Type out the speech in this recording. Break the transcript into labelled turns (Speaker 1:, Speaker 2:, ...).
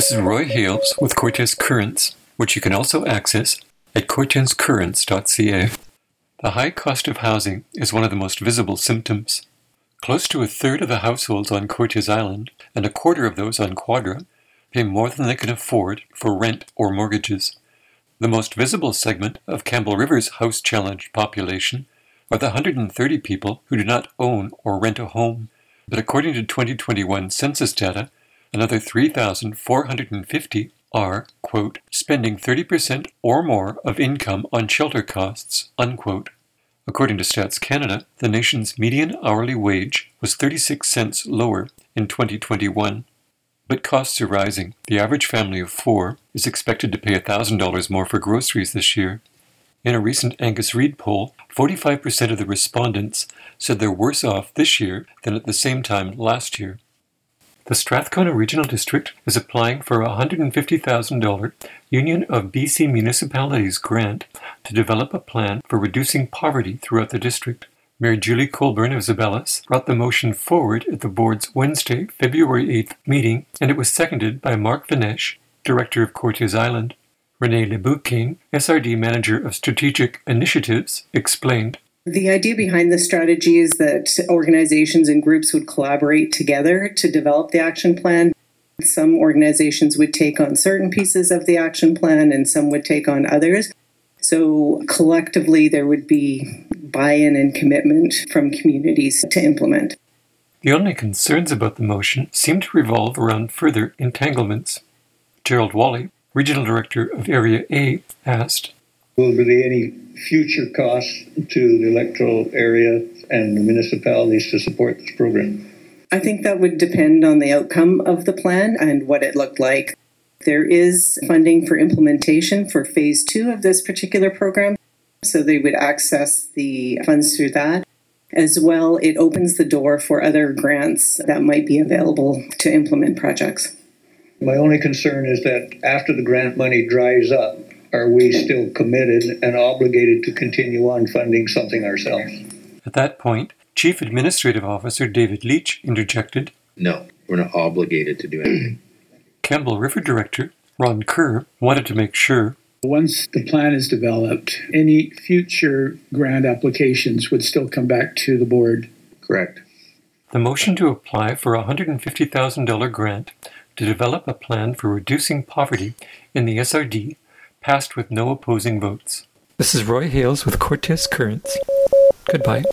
Speaker 1: This is Roy Hales with Cortes Currents, which you can also access at cortescurrents.ca. The high cost of housing is one of the most visible symptoms. Close to a third of the households on Cortes Island and a quarter of those on Quadra pay more than they can afford for rent or mortgages. The most visible segment of Campbell River's house challenged population are the 130 people who do not own or rent a home, but according to 2021 census data, another 3,450 are, quote, spending 30% or more of income on shelter costs, unquote. According to Stats Canada, the nation's median hourly wage was 36 cents lower in 2021. But costs are rising. The average family of four is expected to pay $1,000 more for groceries this year. In a recent Angus Reid poll, 45% of the respondents said they're worse off this year than at the same time last year. The Strathcona Regional District is applying for a $150,000 Union of BC Municipalities grant to develop a plan for reducing poverty throughout the district. Mayor Julie Colborne of Zeballos brought the motion forward at the board's Wednesday, February 8th meeting, and it was seconded by Mark Vonesch, director of Cortes Island. Renee Lebouquin, SRD Manager of Strategic Initiatives, explained.
Speaker 2: The idea behind the strategy is that organizations and groups would collaborate together to develop the action plan. Some organizations would take on certain pieces of the action plan and some would take on others. So collectively, there would be buy in and commitment from communities to implement.
Speaker 1: The only concerns about the motion seem to revolve around further entanglements. Gerald Whalley, Regional Director of Area A, asked
Speaker 3: Will there be any future costs to the electoral area and the municipalities to support this program?
Speaker 2: I think that would depend on the outcome of the plan and what it looked like. There is funding for implementation for phase two of this particular program. So they would access the funds through that. As well, it opens the door for other grants that might be available to implement projects.
Speaker 3: My only concern is that after the grant money dries up, are we still committed and obligated to continue on funding something ourselves?
Speaker 1: At that point, Chief Administrative Officer David Leitch interjected
Speaker 4: No, we're not obligated to do anything.
Speaker 1: Campbell River Director Ron Kerr wanted to make sure
Speaker 5: once the plan is developed, any future grant applications would still come back to the board.
Speaker 4: Correct.
Speaker 1: The motion to apply for a $150,000 grant to develop a plan for reducing poverty in the SRD passed with no opposing votes. This is Roy Hales with Cortes Currents. Goodbye.